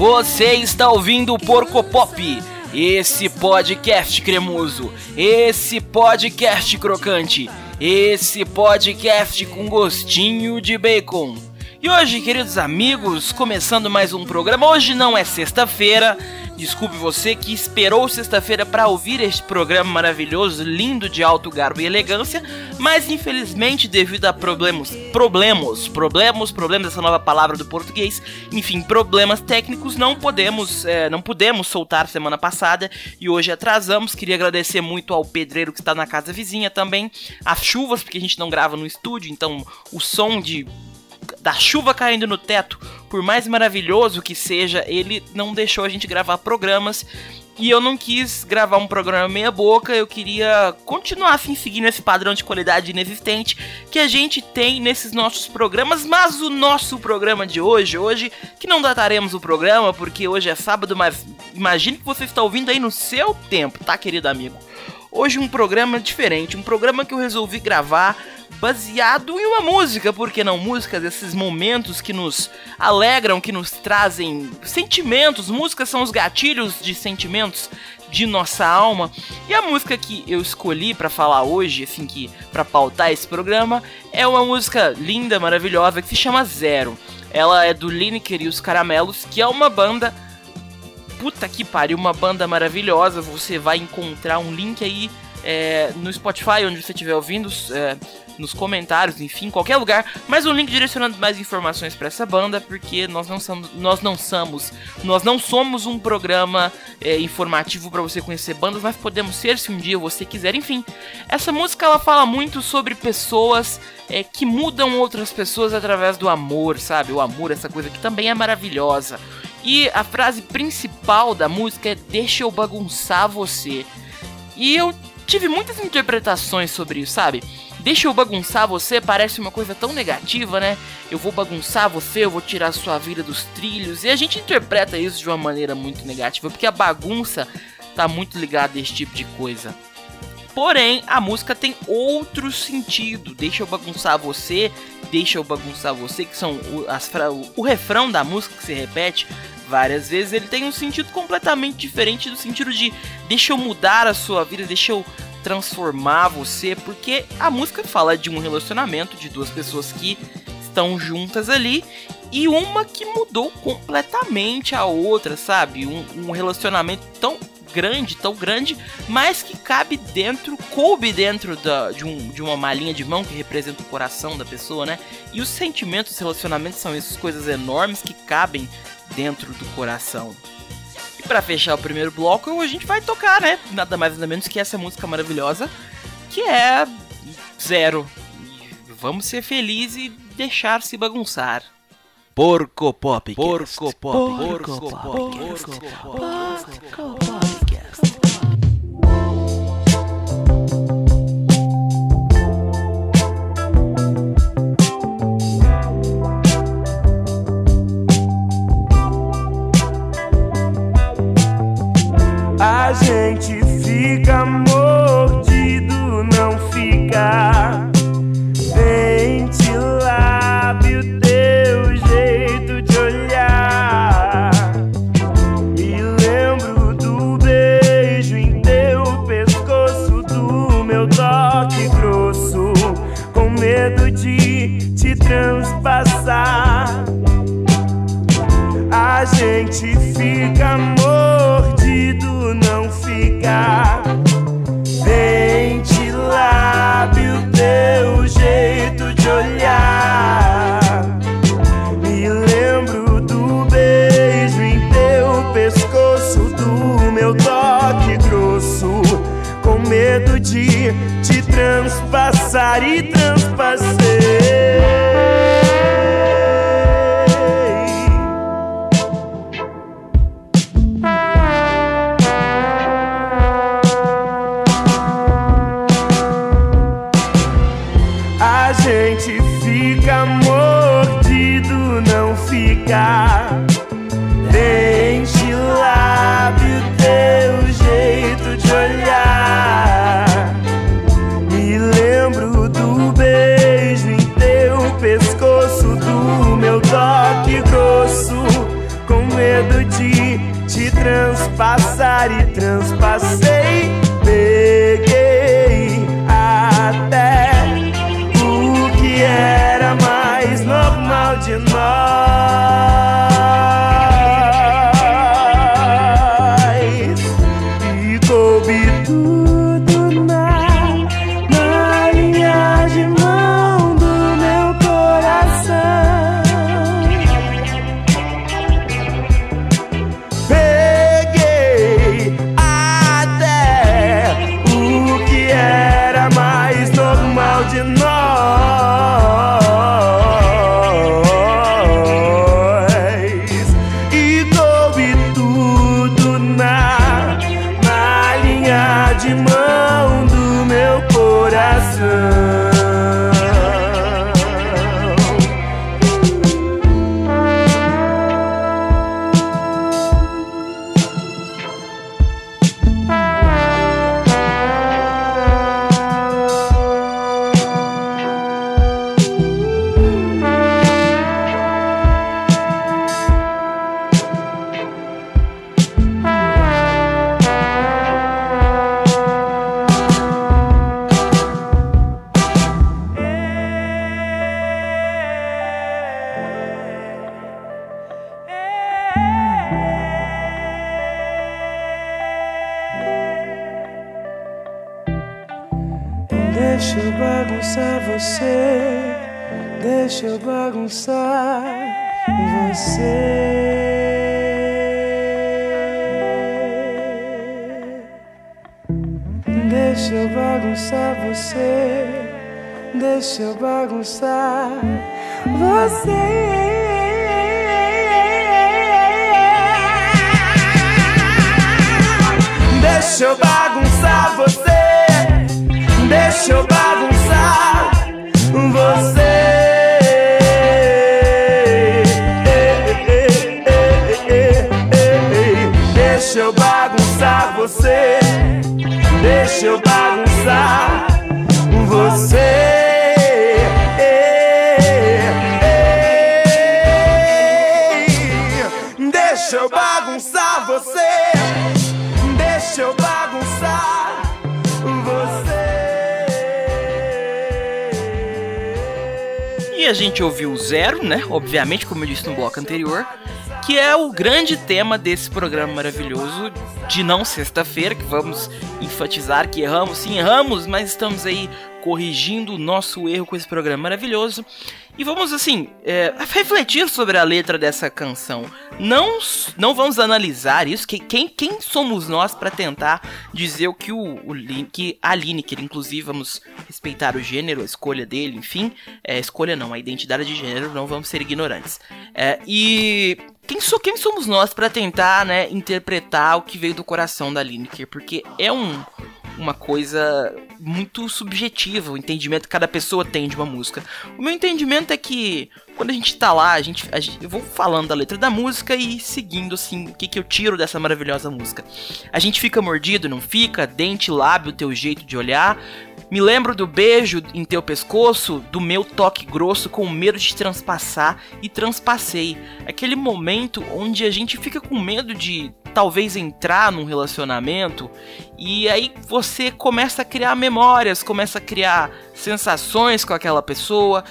Você está ouvindo o Porco Pop, esse podcast cremoso, esse podcast crocante, esse podcast com gostinho de bacon. E hoje, queridos amigos, começando mais um programa. Hoje não é sexta-feira. Desculpe você que esperou sexta-feira para ouvir este programa maravilhoso, lindo de alto garbo e elegância, mas infelizmente devido a problemas, problemas, problemas, problemas essa nova palavra do português, enfim, problemas técnicos, não podemos, é, não pudemos soltar semana passada e hoje atrasamos. Queria agradecer muito ao pedreiro que está na casa vizinha também, as chuvas porque a gente não grava no estúdio, então o som de da chuva caindo no teto, por mais maravilhoso que seja, ele não deixou a gente gravar programas. E eu não quis gravar um programa meia boca, eu queria continuar assim seguindo esse padrão de qualidade inexistente que a gente tem nesses nossos programas, mas o nosso programa de hoje, hoje que não dataremos o programa porque hoje é sábado, mas imagine que você está ouvindo aí no seu tempo, tá, querido amigo? Hoje um programa diferente, um programa que eu resolvi gravar baseado em uma música, porque não músicas, esses momentos que nos alegram, que nos trazem sentimentos. Músicas são os gatilhos de sentimentos de nossa alma. E a música que eu escolhi para falar hoje, assim que para pautar esse programa, é uma música linda, maravilhosa que se chama Zero. Ela é do Lineker e os Caramelos, que é uma banda puta que pariu, uma banda maravilhosa. Você vai encontrar um link aí é, no Spotify, onde você estiver ouvindo. É, nos comentários, enfim, qualquer lugar, mas um link direcionando mais informações para essa banda, porque nós não somos, nós não somos, nós não somos um programa é, informativo para você conhecer bandas, mas podemos ser se um dia você quiser. Enfim, essa música ela fala muito sobre pessoas é, que mudam outras pessoas através do amor, sabe? O amor, essa coisa que também é maravilhosa. E a frase principal da música é Deixa eu bagunçar você. E eu tive muitas interpretações sobre isso, sabe? Deixa eu bagunçar você parece uma coisa tão negativa, né? Eu vou bagunçar você, eu vou tirar sua vida dos trilhos. E a gente interpreta isso de uma maneira muito negativa, porque a bagunça tá muito ligada a esse tipo de coisa. Porém, a música tem outro sentido. Deixa eu bagunçar você, deixa eu bagunçar você, que são o, as, o refrão da música que se repete várias vezes, ele tem um sentido completamente diferente do sentido de deixa eu mudar a sua vida, deixa eu transformar você, porque a música fala de um relacionamento de duas pessoas que estão juntas ali e uma que mudou completamente a outra, sabe? Um, um relacionamento tão grande, tão grande, mas que cabe dentro, coube dentro da, de, um, de uma malinha de mão que representa o coração da pessoa, né? E os sentimentos, os relacionamentos são essas coisas enormes que cabem dentro do coração. E para fechar o primeiro bloco, a gente vai tocar, né? Nada mais nada menos que essa música maravilhosa, que é Zero. Vamos ser felizes e deixar se bagunçar. Porco Pop. Porco Pop. Porco Pop. Porco Pop. Porco Pop. Toque grosso, com medo de te transpassar. A gente fica mordido, não fica. Ventilável teu jeito de olhar. Me lembro do beijo em teu pescoço, do meu toque grosso, com medo de te transpassar e transpassei. Bagunçar você, deixa eu bagunçar você. Deixa eu bagunçar você, deixa eu bagunçar você. Deixa eu bagunçar você. Deixa eu bagunçar você. Deixa eu bagunçar você. Deixa eu bagunçar você. A gente ouviu Zero, né? Obviamente, como eu disse no bloco anterior, que é o grande tema desse programa maravilhoso de não sexta-feira, que vamos enfatizar que erramos, sim, erramos, mas estamos aí corrigindo o nosso erro com esse programa maravilhoso. E vamos, assim, é, refletir sobre a letra dessa canção. Não, não vamos analisar isso. Que, quem, quem somos nós para tentar dizer o que o, o que a Lineker, inclusive, vamos respeitar o gênero, a escolha dele, enfim. É, escolha não, a identidade de gênero, não vamos ser ignorantes. É, e quem, so, quem, somos nós para tentar, né, interpretar o que veio do coração da Lineker? Porque é um, uma coisa muito subjetiva, o entendimento que cada pessoa tem de uma música. O meu entendimento é que quando a gente tá lá, a gente, a gente, eu vou falando da letra da música e seguindo assim, o que, que eu tiro dessa maravilhosa música. A gente fica mordido, não fica? Dente, lábio, teu jeito de olhar. Me lembro do beijo em teu pescoço, do meu toque grosso com medo de transpassar e transpassei. Aquele momento onde a gente fica com medo de talvez entrar num relacionamento e aí você começa a criar memórias, começa a criar sensações com aquela pessoa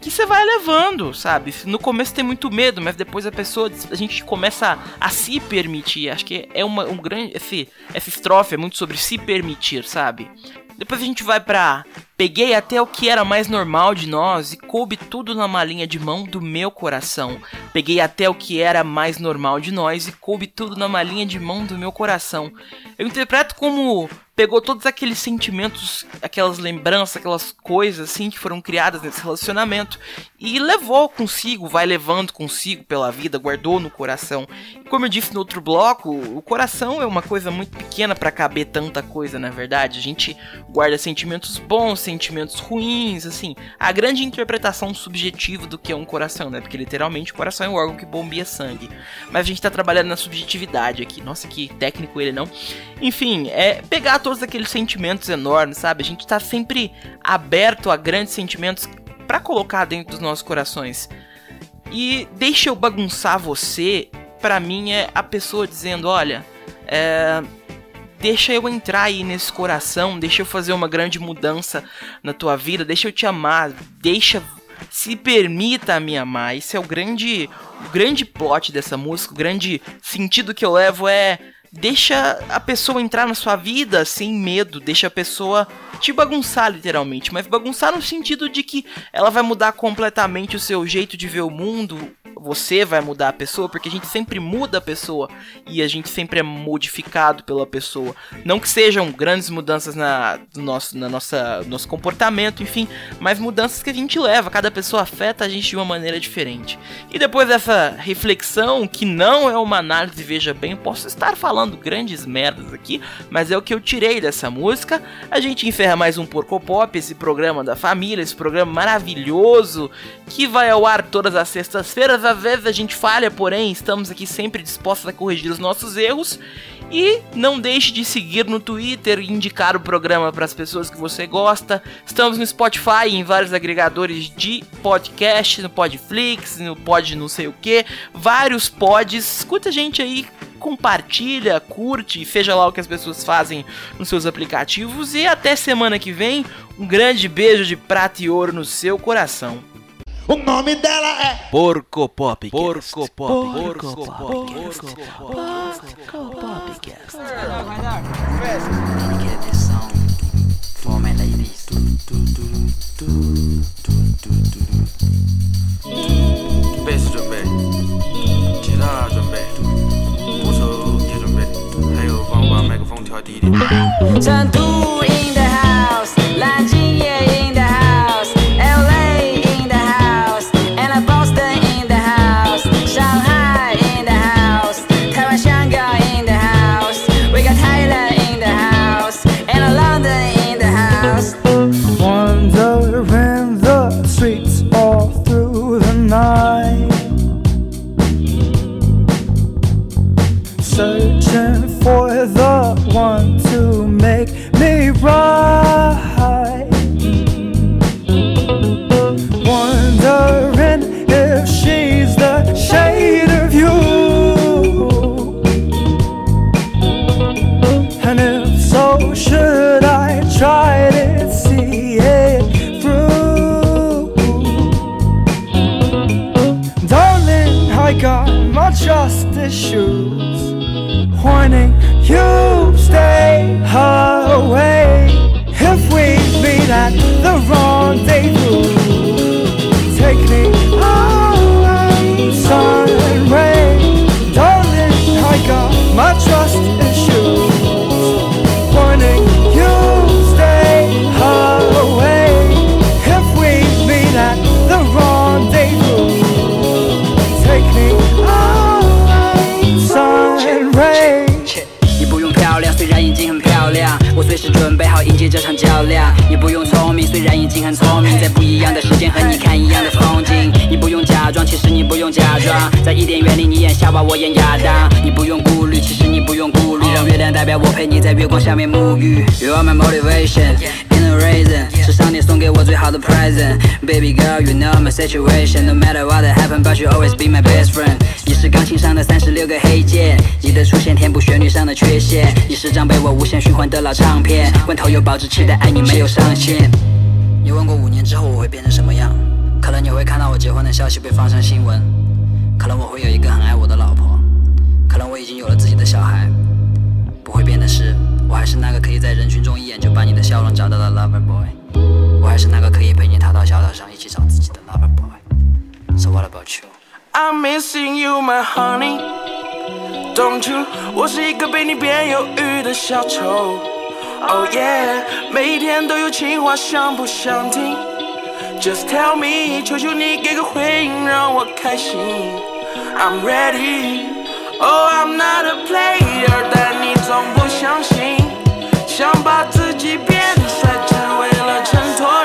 que você vai levando, sabe? No começo tem muito medo, mas depois a pessoa, a gente começa a, a se permitir. Acho que é uma, um grande, esse, essa estrofe é muito sobre se permitir, sabe? Depois a gente vai pra Peguei até o que era mais normal de nós e coube tudo na malinha de mão do meu coração. Peguei até o que era mais normal de nós e coube tudo na malinha de mão do meu coração. Eu interpreto como pegou todos aqueles sentimentos, aquelas lembranças, aquelas coisas assim que foram criadas nesse relacionamento e levou consigo, vai levando consigo pela vida, guardou no coração. E como eu disse no outro bloco, o coração é uma coisa muito pequena para caber tanta coisa, na verdade. A gente guarda sentimentos bons, sentimentos ruins, assim. A grande interpretação subjetiva do que é um coração, né? Porque literalmente o coração é um órgão que bombia sangue. Mas a gente tá trabalhando na subjetividade aqui. Nossa, que técnico ele não. Enfim, é pegar todos aqueles sentimentos enormes, sabe? A gente tá sempre aberto a grandes sentimentos para colocar dentro dos nossos corações. E deixa eu bagunçar você, pra mim é a pessoa dizendo, olha, é, deixa eu entrar aí nesse coração, deixa eu fazer uma grande mudança na tua vida, deixa eu te amar, deixa se permita me amar. Esse é o grande o grande plot dessa música, o grande sentido que eu levo é deixa a pessoa entrar na sua vida sem medo, deixa a pessoa te bagunçar literalmente, mas bagunçar no sentido de que ela vai mudar completamente o seu jeito de ver o mundo, você vai mudar a pessoa, porque a gente sempre muda a pessoa e a gente sempre é modificado pela pessoa. Não que sejam grandes mudanças na, no nosso, na nossa, nosso comportamento, enfim, mas mudanças que a gente leva. Cada pessoa afeta a gente de uma maneira diferente. E depois dessa reflexão, que não é uma análise, veja bem, posso estar falando grandes merdas aqui, mas é o que eu tirei dessa música. A gente encerra mais um Porco Pop, esse programa da família, esse programa maravilhoso que vai ao ar todas as sextas-feiras vezes a gente falha, porém estamos aqui sempre dispostos a corrigir os nossos erros. E não deixe de seguir no Twitter e indicar o programa para as pessoas que você gosta. Estamos no Spotify, em vários agregadores de podcast, no Podflix, no Pod não sei o que, vários pods. Escuta a gente aí, compartilha, curte, seja lá o que as pessoas fazem nos seus aplicativos. E até semana que vem, um grande beijo de prata e ouro no seu coração. O nome dela é Porco Pop. Porco Pop. Porco Pop. Porco Pop. Dedicate this song to all my ladies. Santu in the 在伊甸园里你演夏娃，我演亚当。你不用顾虑，其实你不用顾虑，让月亮代表我陪你在月光下面沐浴。You are my motivation. In a reason，是上帝送给我最好的 present。Baby girl, you know my situation. No matter what happen, but you always be my best friend. 你是钢琴上的三十六个黑键，你的出现填补旋律上的缺陷。你是张被我无限循环的老唱片，罐头有保质期的爱你没有上限。你问过五年之后我会变成什么样？可能你会看到我结婚的消息被放上新闻，可能我会有一个很爱我的老婆，可能我已经有了自己的小孩。不会变的是，我还是那个可以在人群中一眼就把你的笑容找到的 lover boy，我还是那个可以陪你逃到小岛上一起找自己的 lover boy。So what about you？I'm missing you, my honey. Don't you？我是一个被你变忧郁的小丑。Oh yeah，每天都有情话，想不想听？Just tell me，求求你给个回应，让我开心。I'm ready。Oh, I'm not a player，但你总不相信，想把自己变帅，只为了衬托